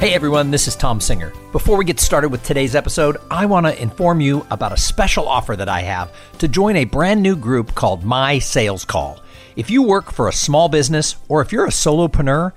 Hey everyone, this is Tom Singer. Before we get started with today's episode, I want to inform you about a special offer that I have to join a brand new group called My Sales Call. If you work for a small business or if you're a solopreneur,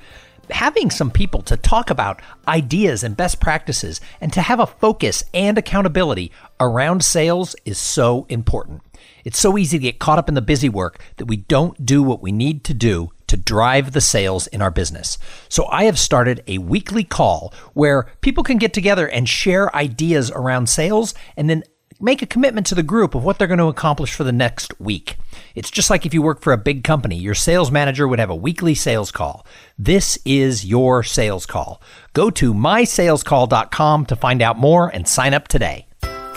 having some people to talk about ideas and best practices and to have a focus and accountability around sales is so important. It's so easy to get caught up in the busy work that we don't do what we need to do to drive the sales in our business. So I have started a weekly call where people can get together and share ideas around sales and then make a commitment to the group of what they're going to accomplish for the next week. It's just like if you work for a big company, your sales manager would have a weekly sales call. This is your sales call. Go to mysalescall.com to find out more and sign up today.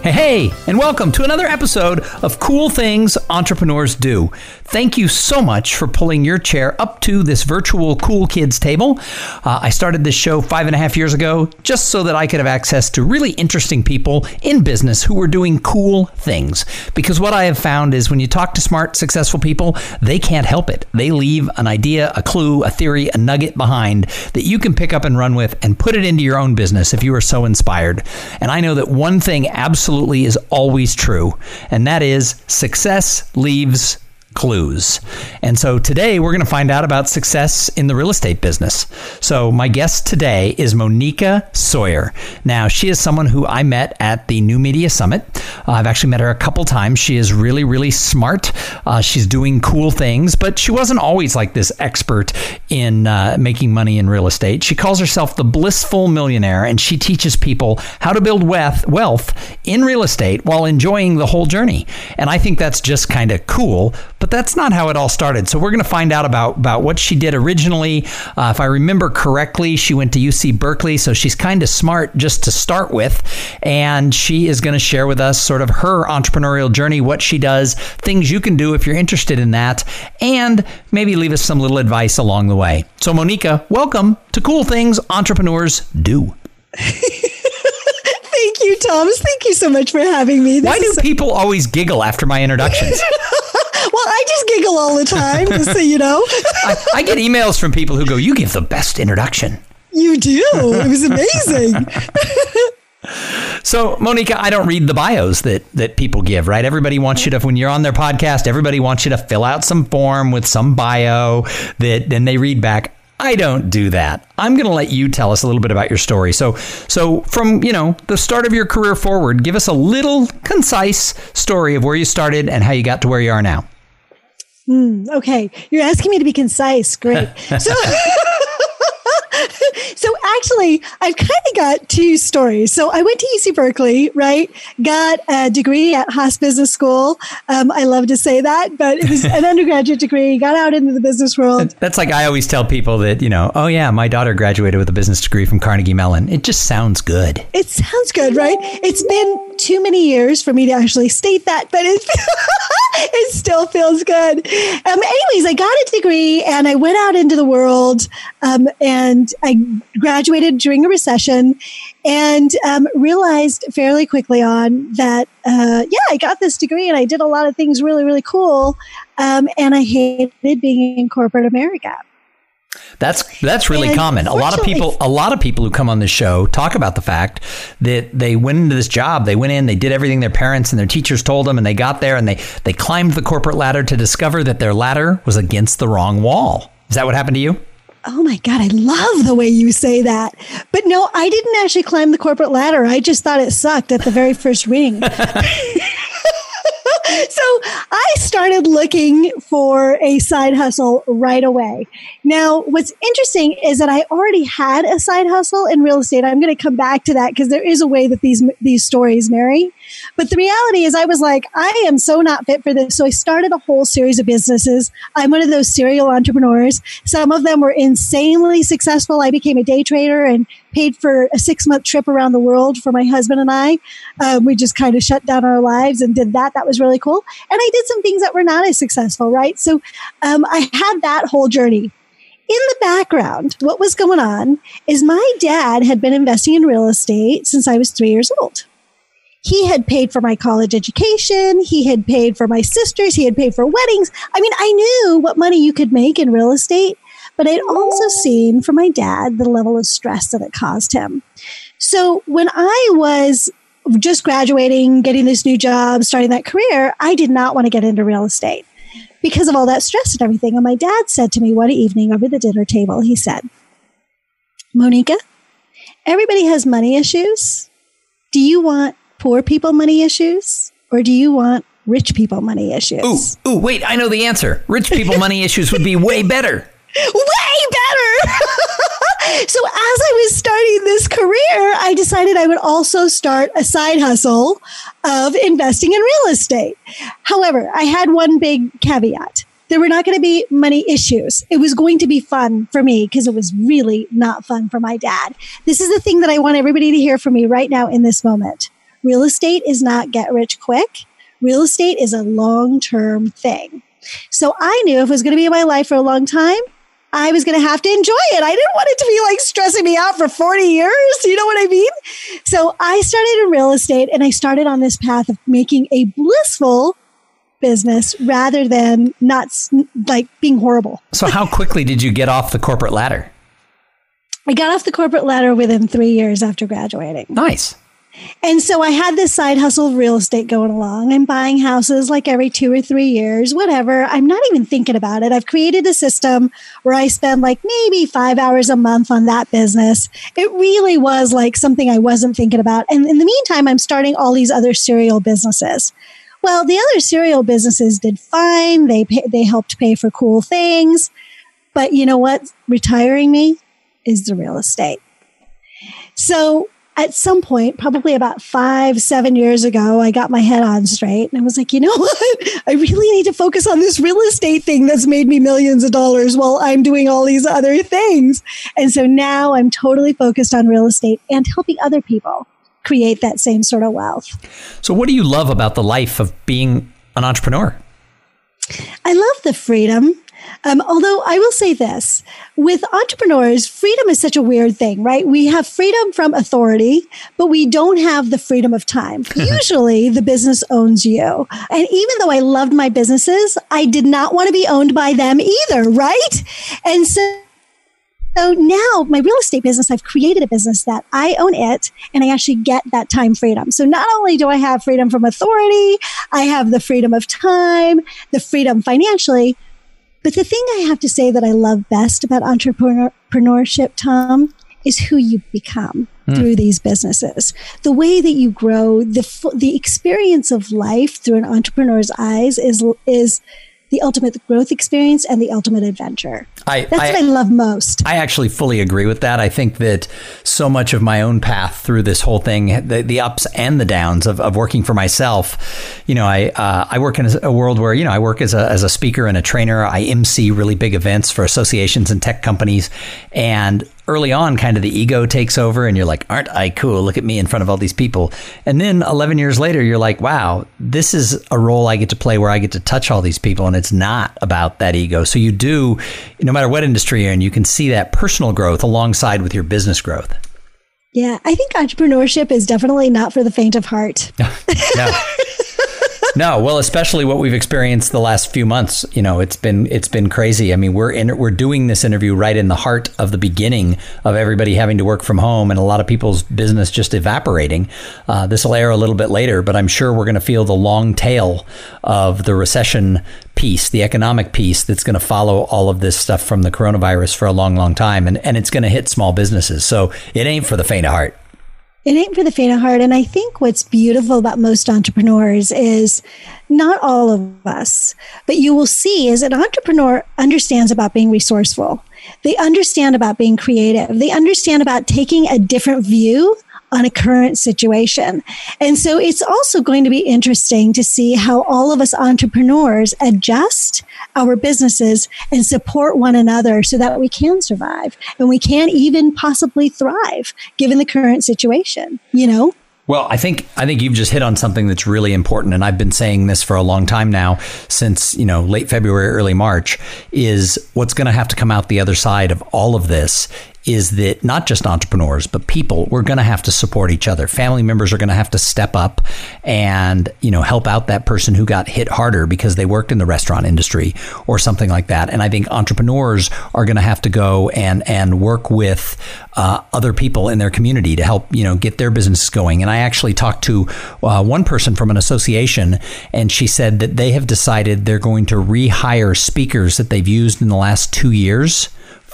Hey, hey, and welcome to another episode of Cool Things Entrepreneurs Do. Thank you so much for pulling your chair up to this virtual Cool Kids table. Uh, I started this show five and a half years ago just so that I could have access to really interesting people in business who were doing cool things. Because what I have found is when you talk to smart, successful people, they can't help it. They leave an idea, a clue, a theory, a nugget behind that you can pick up and run with and put it into your own business if you are so inspired. And I know that one thing absolutely is always true, and that is success leaves clues. And so today we're going to find out about success in the real estate business. So my guest today is Monica Sawyer. Now, she is someone who I met at the New Media Summit. Uh, I've actually met her a couple times. She is really, really smart. Uh, she's doing cool things, but she wasn't always like this expert in uh, making money in real estate. She calls herself the blissful millionaire, and she teaches people how to build wealth in real estate while enjoying the whole journey. And I think that's just kind of cool. But that's not how it all started. So we're going to find out about about what she did originally. Uh, if I remember correctly, she went to UC Berkeley, so she's kind of smart just to start with, and she is going to share with us sort of her entrepreneurial journey, what she does, things you can do if you're interested in that, and maybe leave us some little advice along the way. So Monica, welcome to Cool Things Entrepreneurs Do. Thank you, Thomas. Thank you so much for having me. This Why do so- people always giggle after my introductions? all the time, just so you know. I, I, get emails from people who go, "You give the best introduction." You do. It was amazing. so, Monica, I don't read the bios that that people give, right? Everybody wants you to when you're on their podcast, everybody wants you to fill out some form with some bio that then they read back. I don't do that. I'm going to let you tell us a little bit about your story. So, so from you know the start of your career forward, give us a little concise story of where you started and how you got to where you are now. Mm, okay, you're asking me to be concise. Great. So. so actually, I've kind of got two stories. So I went to UC Berkeley, right? Got a degree at Haas Business School. Um, I love to say that, but it was an undergraduate degree. Got out into the business world. That's like I always tell people that you know, oh yeah, my daughter graduated with a business degree from Carnegie Mellon. It just sounds good. It sounds good, right? It's been too many years for me to actually state that, but it it still feels good. Um, anyways, I got a degree and I went out into the world um, and I graduated during a recession and um, realized fairly quickly on that, uh, yeah, I got this degree and I did a lot of things really, really cool. Um, and I hated being in corporate America. That's that's really and common. A lot of people a lot of people who come on this show talk about the fact that they went into this job, they went in, they did everything their parents and their teachers told them and they got there and they they climbed the corporate ladder to discover that their ladder was against the wrong wall. Is that what happened to you? Oh my God, I love the way you say that. But no, I didn't actually climb the corporate ladder. I just thought it sucked at the very first ring. so I started looking for a side hustle right away. Now, what's interesting is that I already had a side hustle in real estate. I'm going to come back to that because there is a way that these these stories marry. But the reality is, I was like, I am so not fit for this. So I started a whole series of businesses. I'm one of those serial entrepreneurs. Some of them were insanely successful. I became a day trader and paid for a six month trip around the world for my husband and I. Um, we just kind of shut down our lives and did that. That was really cool. And I did some things that were not as successful, right? So um, I had that whole journey in the background, what was going on is my dad had been investing in real estate since I was three years old. He had paid for my college education. He had paid for my sisters. He had paid for weddings. I mean, I knew what money you could make in real estate, but I'd also seen from my dad the level of stress that it caused him. So when I was just graduating, getting this new job, starting that career, I did not want to get into real estate because of all that stress and everything. And my dad said to me one evening over the dinner table, he said, Monica, everybody has money issues. Do you want poor people money issues or do you want rich people money issues? Ooh, ooh, wait, I know the answer. Rich people money issues would be way better. Way better. so as I was starting this career, I decided I would also start a side hustle of investing in real estate. However, I had one big caveat. There were not going to be money issues. It was going to be fun for me because it was really not fun for my dad. This is the thing that I want everybody to hear from me right now in this moment. Real estate is not get rich quick. Real estate is a long term thing. So I knew if it was going to be in my life for a long time, I was going to have to enjoy it. I didn't want it to be like stressing me out for 40 years. You know what I mean? So I started in real estate and I started on this path of making a blissful business rather than not like being horrible. So, how quickly did you get off the corporate ladder? I got off the corporate ladder within three years after graduating. Nice. And so I had this side hustle of real estate going along. I'm buying houses like every two or three years, whatever. I'm not even thinking about it. I've created a system where I spend like maybe five hours a month on that business. It really was like something I wasn't thinking about. And in the meantime, I'm starting all these other serial businesses. Well, the other serial businesses did fine. They pay, they helped pay for cool things. But you know what? Retiring me is the real estate. So at some point, probably about five, seven years ago, I got my head on straight and I was like, you know what? I really need to focus on this real estate thing that's made me millions of dollars while I'm doing all these other things. And so now I'm totally focused on real estate and helping other people create that same sort of wealth. So, what do you love about the life of being an entrepreneur? I love the freedom. Um, although I will say this with entrepreneurs, freedom is such a weird thing, right? We have freedom from authority, but we don't have the freedom of time. Usually the business owns you. And even though I loved my businesses, I did not want to be owned by them either, right? And so so now my real estate business, I've created a business that I own it and I actually get that time freedom. So not only do I have freedom from authority, I have the freedom of time, the freedom financially, but the thing I have to say that I love best about entrepreneurship, Tom, is who you become mm. through these businesses. The way that you grow, the the experience of life through an entrepreneur's eyes is is the ultimate growth experience and the ultimate adventure. I, That's I, what I love most. I actually fully agree with that. I think that so much of my own path through this whole thing, the, the ups and the downs of, of working for myself, you know, I uh, I work in a world where, you know, I work as a, as a speaker and a trainer. I MC really big events for associations and tech companies. And early on, kind of the ego takes over, and you're like, "Aren't I cool? Look at me in front of all these people." And then 11 years later, you're like, "Wow, this is a role I get to play where I get to touch all these people, and it's not about that ego." So you do, no matter what industry you're in, you can see that personal growth alongside with your business growth. Yeah, I think entrepreneurship is definitely not for the faint of heart. no. no, well, especially what we've experienced the last few months. You know, it's been it's been crazy. I mean, we're in we're doing this interview right in the heart of the beginning of everybody having to work from home and a lot of people's business just evaporating. Uh, this will air a little bit later, but I'm sure we're going to feel the long tail of the recession piece, the economic piece that's going to follow all of this stuff from the coronavirus for a long, long time, and and it's going to hit small businesses. So it ain't for the faint of heart. It ain't for the faint of heart. And I think what's beautiful about most entrepreneurs is not all of us, but you will see is an entrepreneur understands about being resourceful. They understand about being creative. They understand about taking a different view on a current situation. And so it's also going to be interesting to see how all of us entrepreneurs adjust our businesses and support one another so that we can survive and we can even possibly thrive given the current situation, you know? Well, I think I think you've just hit on something that's really important, and I've been saying this for a long time now, since you know late February, early March, is what's going to have to come out the other side of all of this is that not just entrepreneurs, but people, we're going to have to support each other. Family members are going to have to step up and, you know, help out that person who got hit harder because they worked in the restaurant industry or something like that. And I think entrepreneurs are going to have to go and, and work with uh, other people in their community to help, you know, get their businesses going. And I actually talked to uh, one person from an association and she said that they have decided they're going to rehire speakers that they've used in the last two years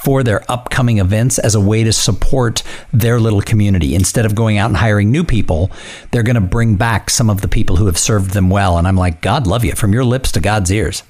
for their upcoming events as a way to support their little community. Instead of going out and hiring new people, they're going to bring back some of the people who have served them well. And I'm like, God love you from your lips to God's ears.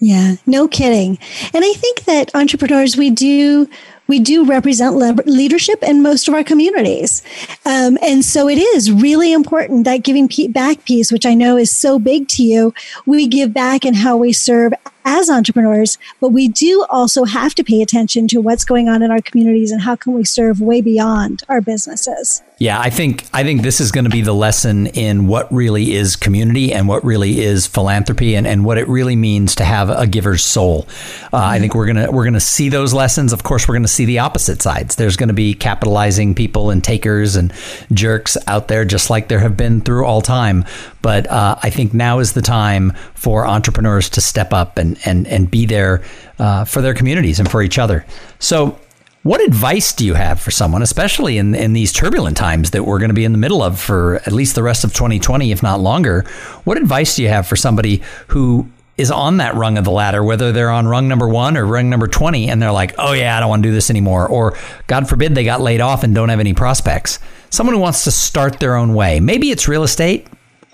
Yeah, no kidding. And I think that entrepreneurs, we do we do represent le- leadership in most of our communities. Um, and so it is really important that giving back piece, which I know is so big to you, we give back in how we serve as entrepreneurs, but we do also have to pay attention to what's going on in our communities and how can we serve way beyond our businesses. Yeah, I think I think this is going to be the lesson in what really is community and what really is philanthropy and, and what it really means to have a giver's soul. Uh, I think we're gonna we're gonna see those lessons. Of course, we're gonna see the opposite sides. There's going to be capitalizing people and takers and jerks out there, just like there have been through all time. But uh, I think now is the time for entrepreneurs to step up and and and be there uh, for their communities and for each other. So. What advice do you have for someone, especially in, in these turbulent times that we're going to be in the middle of for at least the rest of 2020, if not longer? What advice do you have for somebody who is on that rung of the ladder, whether they're on rung number one or rung number 20, and they're like, oh, yeah, I don't want to do this anymore. Or, God forbid, they got laid off and don't have any prospects. Someone who wants to start their own way. Maybe it's real estate.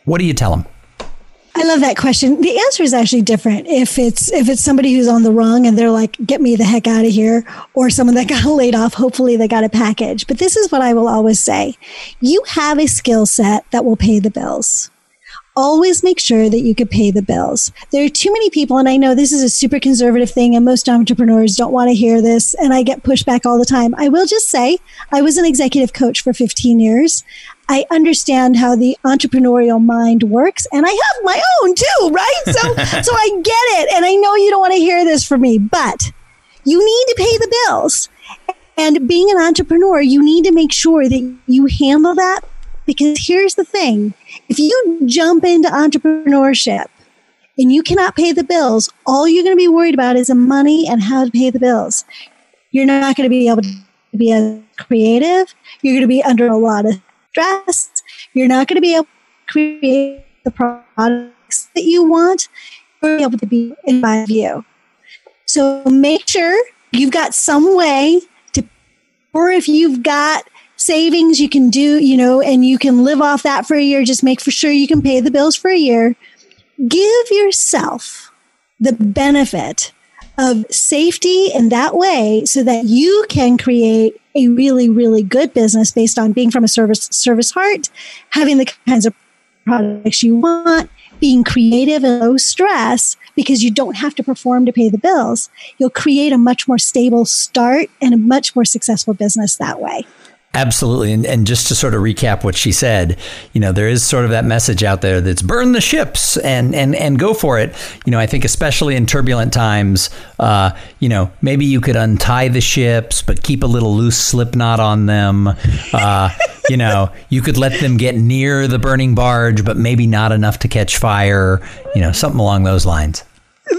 What do you tell them? I love that question. The answer is actually different if it's if it's somebody who's on the rung and they're like, "Get me the heck out of here," or someone that got laid off. Hopefully, they got a package. But this is what I will always say: you have a skill set that will pay the bills. Always make sure that you could pay the bills. There are too many people, and I know this is a super conservative thing, and most entrepreneurs don't want to hear this, and I get pushback all the time. I will just say, I was an executive coach for 15 years. I understand how the entrepreneurial mind works and I have my own too, right? So, so I get it. And I know you don't want to hear this from me, but you need to pay the bills. And being an entrepreneur, you need to make sure that you handle that because here's the thing. If you jump into entrepreneurship and you cannot pay the bills, all you're going to be worried about is the money and how to pay the bills. You're not going to be able to be as creative. You're going to be under a lot of stress. You're not going to be able to create the products that you want. You're able to be in my view. So make sure you've got some way to, or if you've got savings you can do, you know, and you can live off that for a year, just make for sure you can pay the bills for a year. Give yourself the benefit of safety in that way so that you can create a really, really good business based on being from a service service heart, having the kinds of products you want, being creative and low stress because you don't have to perform to pay the bills. You'll create a much more stable start and a much more successful business that way. Absolutely. And, and just to sort of recap what she said, you know, there is sort of that message out there that's burn the ships and, and, and go for it. You know, I think especially in turbulent times, uh, you know, maybe you could untie the ships, but keep a little loose slip knot on them. Uh, you know, you could let them get near the burning barge, but maybe not enough to catch fire, you know, something along those lines.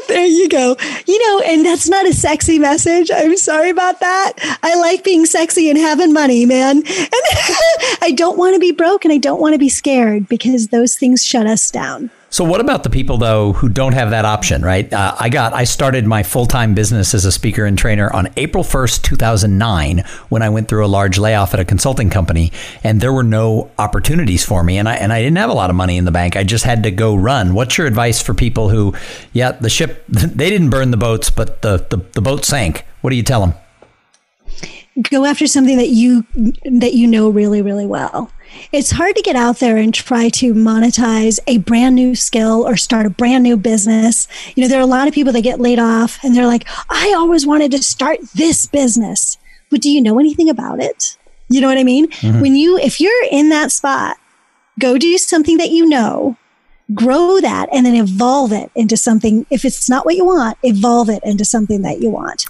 There you go. You know, and that's not a sexy message. I'm sorry about that. I like being sexy and having money, man. And I don't want to be broke and I don't want to be scared because those things shut us down. So, what about the people though who don't have that option? Right? Uh, I got I started my full time business as a speaker and trainer on April first, two thousand nine, when I went through a large layoff at a consulting company, and there were no opportunities for me, and I and I didn't have a lot of money in the bank. I just had to go run. What's your advice for people who, yeah, the ship they didn't burn the boats, but the the, the boat sank? What do you tell them? Go after something that you that you know really really well. It's hard to get out there and try to monetize a brand new skill or start a brand new business. You know there are a lot of people that get laid off and they're like i always wanted to start this business. But do you know anything about it? You know what i mean? Mm-hmm. when you if you're in that spot go do something that you know grow that and then evolve it into something. If it's not what you want evolve it into something that you want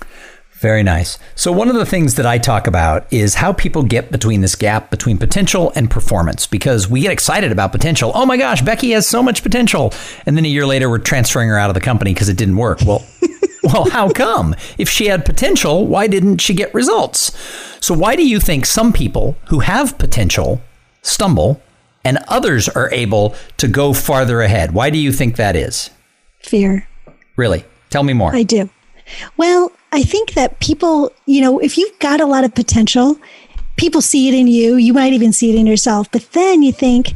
very nice. So, one of the things that I talk about is how people get between this gap between potential and performance because we get excited about potential. Oh my gosh, Becky has so much potential. And then a year later, we're transferring her out of the company because it didn't work. Well, well, how come? If she had potential, why didn't she get results? So, why do you think some people who have potential stumble and others are able to go farther ahead? Why do you think that is? Fear. Really? Tell me more. I do. Well, I think that people, you know, if you've got a lot of potential, people see it in you. You might even see it in yourself. But then you think,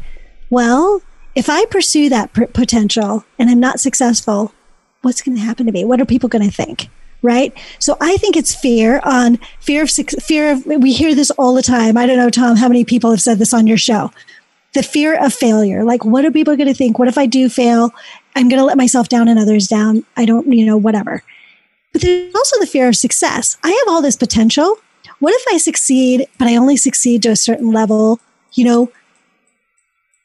well, if I pursue that p- potential and I'm not successful, what's going to happen to me? What are people going to think? Right. So I think it's fear on fear of fear of. We hear this all the time. I don't know, Tom, how many people have said this on your show. The fear of failure. Like, what are people going to think? What if I do fail? I'm going to let myself down and others down. I don't, you know, whatever. But there's also the fear of success. I have all this potential. What if I succeed, but I only succeed to a certain level? You know,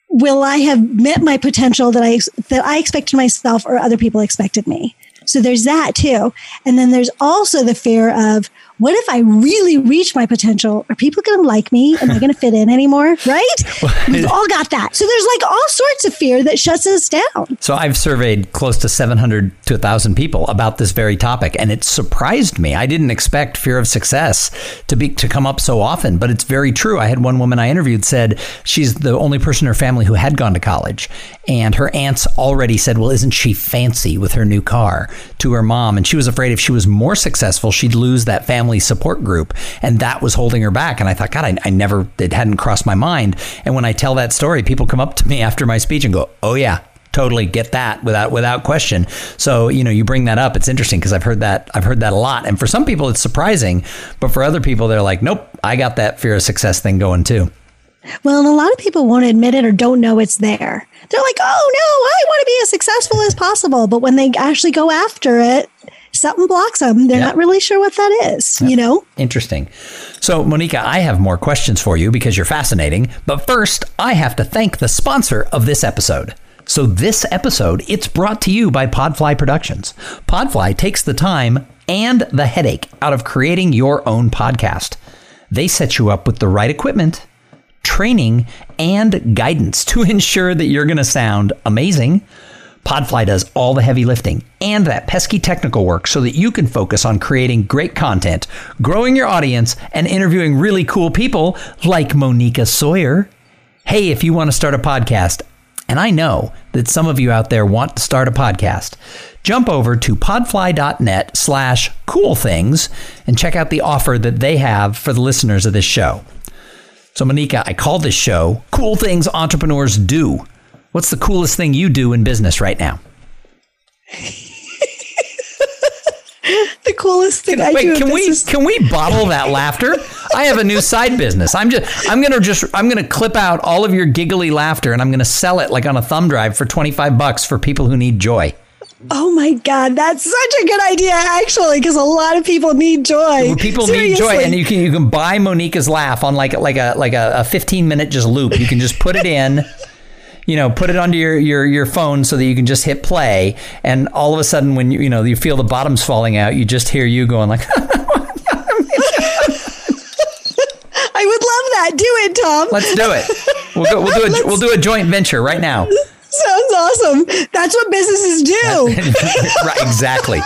will I have met my potential that I that I expected myself or other people expected me? So there's that too. And then there's also the fear of what if I really reach my potential? Are people going to like me? Am I going to fit in anymore? Right? We've all got that. So there's like all sorts of fear that shuts us down. So I've surveyed close to 700 to 1,000 people about this very topic, and it surprised me. I didn't expect fear of success to be to come up so often, but it's very true. I had one woman I interviewed said she's the only person in her family who had gone to college, and her aunts already said, "Well, isn't she fancy with her new car?" to her mom, and she was afraid if she was more successful, she'd lose that family family support group. And that was holding her back. And I thought, God, I, I never, it hadn't crossed my mind. And when I tell that story, people come up to me after my speech and go, oh, yeah, totally get that without without question. So you know, you bring that up. It's interesting because I've heard that I've heard that a lot, and for some people it's surprising, but for other people they're like, nope, I got that fear of success thing going too. Well, and a lot of people won't admit it or don't know it's there. They're like, oh no, I want to be as successful as possible, but when they actually go after it, something blocks them. They're yep. not really sure what that is, yep. you know? Interesting. So, Monica, I have more questions for you because you're fascinating. But first, I have to thank the sponsor of this episode. So, this episode, it's brought to you by Podfly Productions. Podfly takes the time and the headache out of creating your own podcast. They set you up with the right equipment, training, and guidance to ensure that you're going to sound amazing Podfly does all the heavy lifting and that pesky technical work so that you can focus on creating great content, growing your audience, and interviewing really cool people like Monica Sawyer. Hey, if you want to start a podcast, and I know that some of you out there want to start a podcast, jump over to podfly.net slash cool things and check out the offer that they have for the listeners of this show. So, Monica, I call this show Cool Things Entrepreneurs Do. What's the coolest thing you do in business right now? the coolest thing I wait, do. Can we business. can we bottle that laughter? I have a new side business. I'm just I'm gonna just I'm gonna clip out all of your giggly laughter and I'm gonna sell it like on a thumb drive for 25 bucks for people who need joy. Oh my God, that's such a good idea, actually, because a lot of people need joy. People Seriously. need joy, and you can you can buy Monica's laugh on like like a like a, a 15 minute just loop. You can just put it in you know, put it onto your, your, your phone so that you can just hit play. And all of a sudden, when you, you know, you feel the bottoms falling out, you just hear you going like, I would love that. Do it, Tom. Let's do it. We'll, go, we'll, do a, we'll do a joint venture right now. Sounds awesome. That's what businesses do. right, exactly.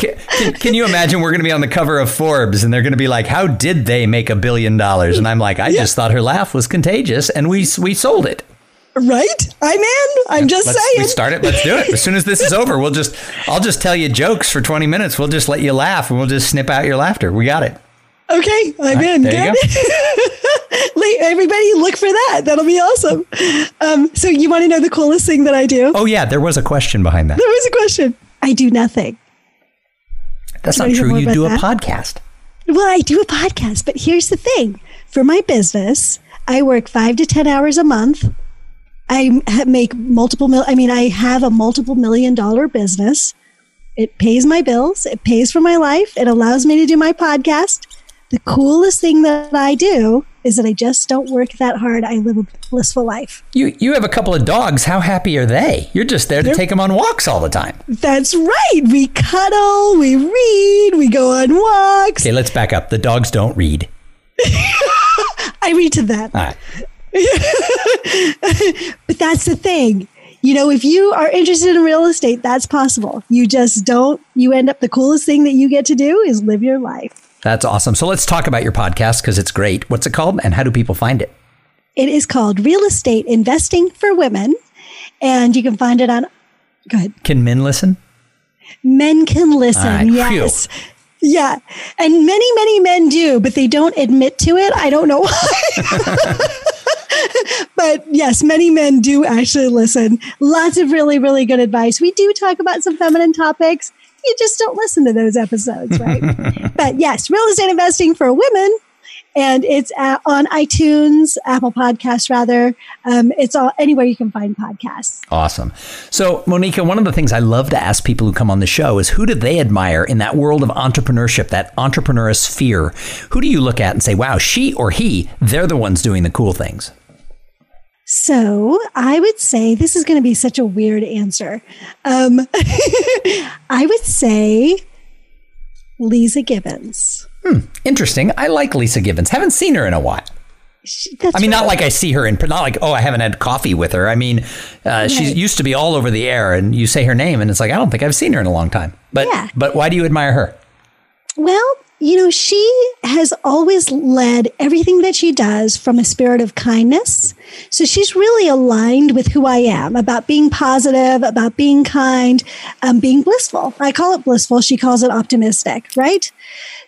Can, can, can, you imagine we're going to be on the cover of Forbes and they're going to be like, "How did they make a billion dollars?" And I'm like, "I yeah. just thought her laugh was contagious, and we we sold it." Right? I'm in. I'm just saying. let's, saying. We start it. Let's do it. As soon as this is over, we'll just I'll just tell you jokes for 20 minutes. We'll just let you laugh and we'll just snip out your laughter. We got it. Okay, I'm right, in. There Good. You go. Everybody look for that. That'll be awesome. Um, so you want to know the coolest thing that I do? Oh yeah, there was a question behind that. There was a question. I do nothing. That's not true. You do a podcast. Well, I do a podcast, but here's the thing for my business, I work five to 10 hours a month. I make multiple, mil- I mean, I have a multiple million dollar business. It pays my bills, it pays for my life, it allows me to do my podcast. The coolest thing that I do is that I just don't work that hard. I live a blissful life. You you have a couple of dogs. How happy are they? You're just there to They're, take them on walks all the time. That's right. We cuddle, we read, we go on walks. Okay, let's back up. The dogs don't read. I read to them. but that's the thing. You know, if you are interested in real estate, that's possible. You just don't, you end up, the coolest thing that you get to do is live your life. That's awesome. So let's talk about your podcast because it's great. What's it called and how do people find it? It is called Real Estate Investing for Women. And you can find it on, go ahead. Can men listen? Men can listen, right, yes. Phew. Yeah. And many, many men do, but they don't admit to it. I don't know why. but yes, many men do actually listen. Lots of really, really good advice. We do talk about some feminine topics you just don't listen to those episodes, right? but yes, real estate investing for women. And it's on iTunes, Apple Podcasts, rather. Um, it's all anywhere you can find podcasts. Awesome. So, Monica, one of the things I love to ask people who come on the show is who do they admire in that world of entrepreneurship, that entrepreneur sphere? Who do you look at and say, wow, she or he, they're the ones doing the cool things? So I would say this is going to be such a weird answer. Um, I would say Leeza Gibbons. Hmm, interesting. I like Leeza Gibbons. Haven't seen her in a while. She, I mean, right. not like I see her in, not like, oh, I haven't had coffee with her. I mean, uh, right. she used to be all over the air, and you say her name, and it's like, I don't think I've seen her in a long time. But, yeah. but why do you admire her? Well, you know, she has always led everything that she does from a spirit of kindness. So she's really aligned with who I am about being positive, about being kind, um, being blissful. I call it blissful. She calls it optimistic, right?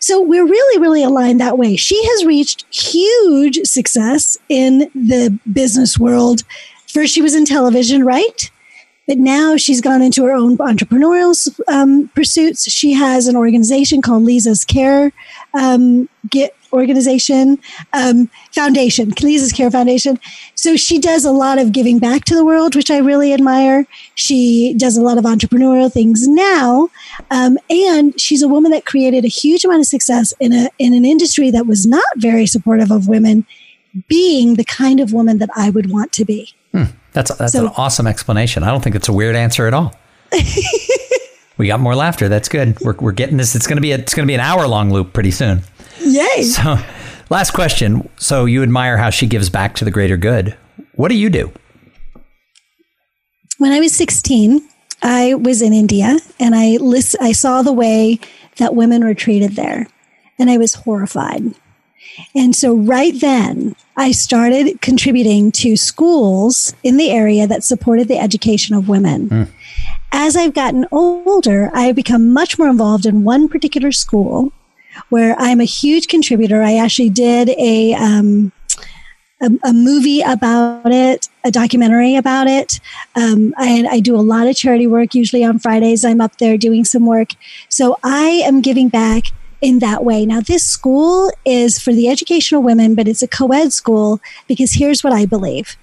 So we're really, really aligned that way. She has reached huge success in the business world. First, she was in television, right? But now she's gone into her own entrepreneurial um, pursuits. She has an organization called Leeza's Care um, Get organization um, foundation, Leeza's Care Foundation. So she does a lot of giving back to the world, which I really admire. She does a lot of entrepreneurial things now, um, and she's a woman that created a huge amount of success in a in an industry that was not very supportive of women being the kind of woman that I would want to be. Hmm. That's that's so, an awesome explanation. I don't think it's a weird answer at all. we got more laughter. That's good. We're, we're getting this. It's gonna be a, it's gonna be an hour long loop pretty soon. Yay! So, last question. So you admire how she gives back to the greater good. What do you do? When I was sixteen, I was in India, and I list, I saw the way that women were treated there, and I was horrified. And so right then, I started contributing to schools in the area that supported the education of women. Mm. As I've gotten older, I have become much more involved in one particular school where I'm a huge contributor. I actually did a, um, a, a, movie about it, a documentary about it. Um, I, I do a lot of charity work. Usually on Fridays, I'm up there doing some work. So I am giving back in that way. Now, this school is for the educational women, but it's a co ed school because here's what I believe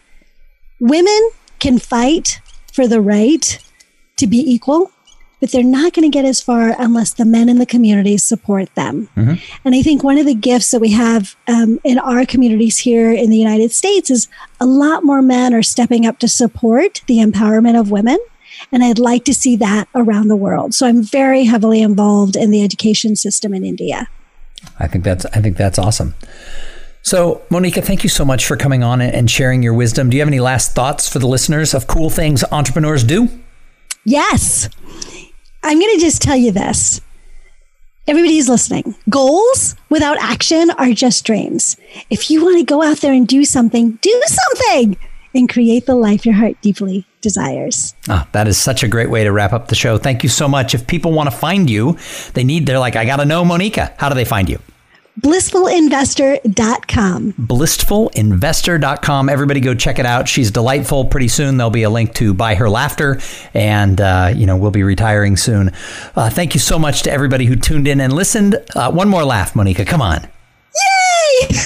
women can fight for the right to be equal, but they're not going to get as far unless the men in the community support them. Mm-hmm. And I think one of the gifts that we have um, in our communities here in the United States is a lot more men are stepping up to support the empowerment of women. And I'd like to see that around the world. So I'm very heavily involved in the education system in India. I think that's I think that's awesome. So, Monica, thank you so much for coming on and sharing your wisdom. Do you have any last thoughts for the listeners of cool things entrepreneurs do? Yes. I'm going to just tell you this. Everybody's listening. Goals without action are just dreams. If you want to go out there and do something, do something and create the life your heart deeply desires. Ah, that is such a great way to wrap up the show. Thank you so much. If people want to find you, they need, they're like, I got to know Monica. How do they find you? blissfulinvestor.com. Blissfulinvestor.com. Everybody go check it out. She's delightful. Pretty soon there'll be a link to buy her laughter, and, uh, you know, we'll be retiring soon. Uh, thank you so much to everybody who tuned in and listened. Uh, one more laugh, Monica. Come on. Yay!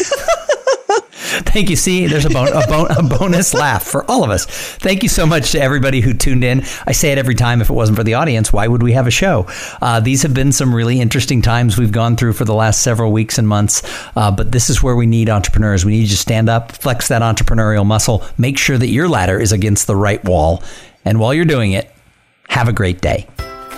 Thank you. See, there's a, bon- a, bon- a, bonus laugh for all of us. Thank you so much to everybody who tuned in. I say it every time. If it wasn't for the audience, why would we have a show? Uh, these have been some really interesting times we've gone through for the last several weeks and months. Uh, but this is where we need entrepreneurs. We need you to stand up, flex that entrepreneurial muscle, make sure that your ladder is against the right wall. And while you're doing it, have a great day.